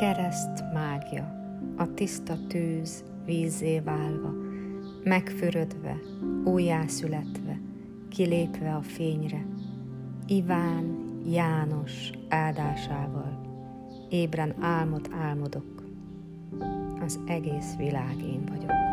kereszt mágia, a tiszta tűz vízé válva, megfürödve, újjászületve, kilépve a fényre, Iván János áldásával, ébren álmot álmodok, az egész világ én vagyok.